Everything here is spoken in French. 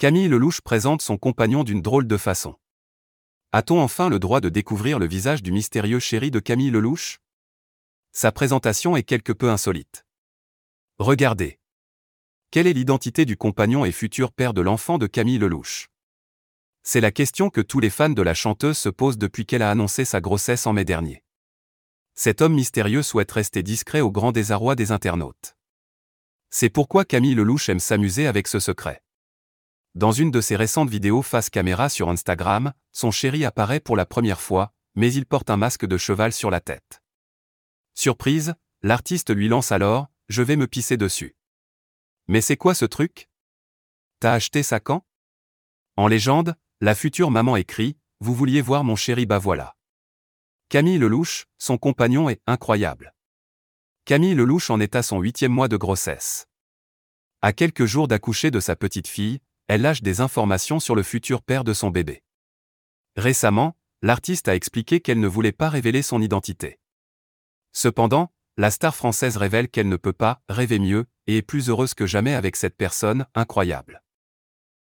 Camille Lelouch présente son compagnon d'une drôle de façon. A-t-on enfin le droit de découvrir le visage du mystérieux chéri de Camille Lelouch? Sa présentation est quelque peu insolite. Regardez. Quelle est l'identité du compagnon et futur père de l'enfant de Camille Lelouch? C'est la question que tous les fans de la chanteuse se posent depuis qu'elle a annoncé sa grossesse en mai dernier. Cet homme mystérieux souhaite rester discret au grand désarroi des internautes. C'est pourquoi Camille Lelouch aime s'amuser avec ce secret. Dans une de ses récentes vidéos face caméra sur Instagram, son chéri apparaît pour la première fois, mais il porte un masque de cheval sur la tête. Surprise, l'artiste lui lance alors Je vais me pisser dessus. Mais c'est quoi ce truc? T'as acheté ça quand? En légende, la future maman écrit Vous vouliez voir mon chéri bah voilà. Camille Lelouch, son compagnon est incroyable. Camille Lelouch en est à son huitième mois de grossesse. À quelques jours d'accoucher de sa petite fille, elle lâche des informations sur le futur père de son bébé. Récemment, l'artiste a expliqué qu'elle ne voulait pas révéler son identité. Cependant, la star française révèle qu'elle ne peut pas rêver mieux et est plus heureuse que jamais avec cette personne incroyable.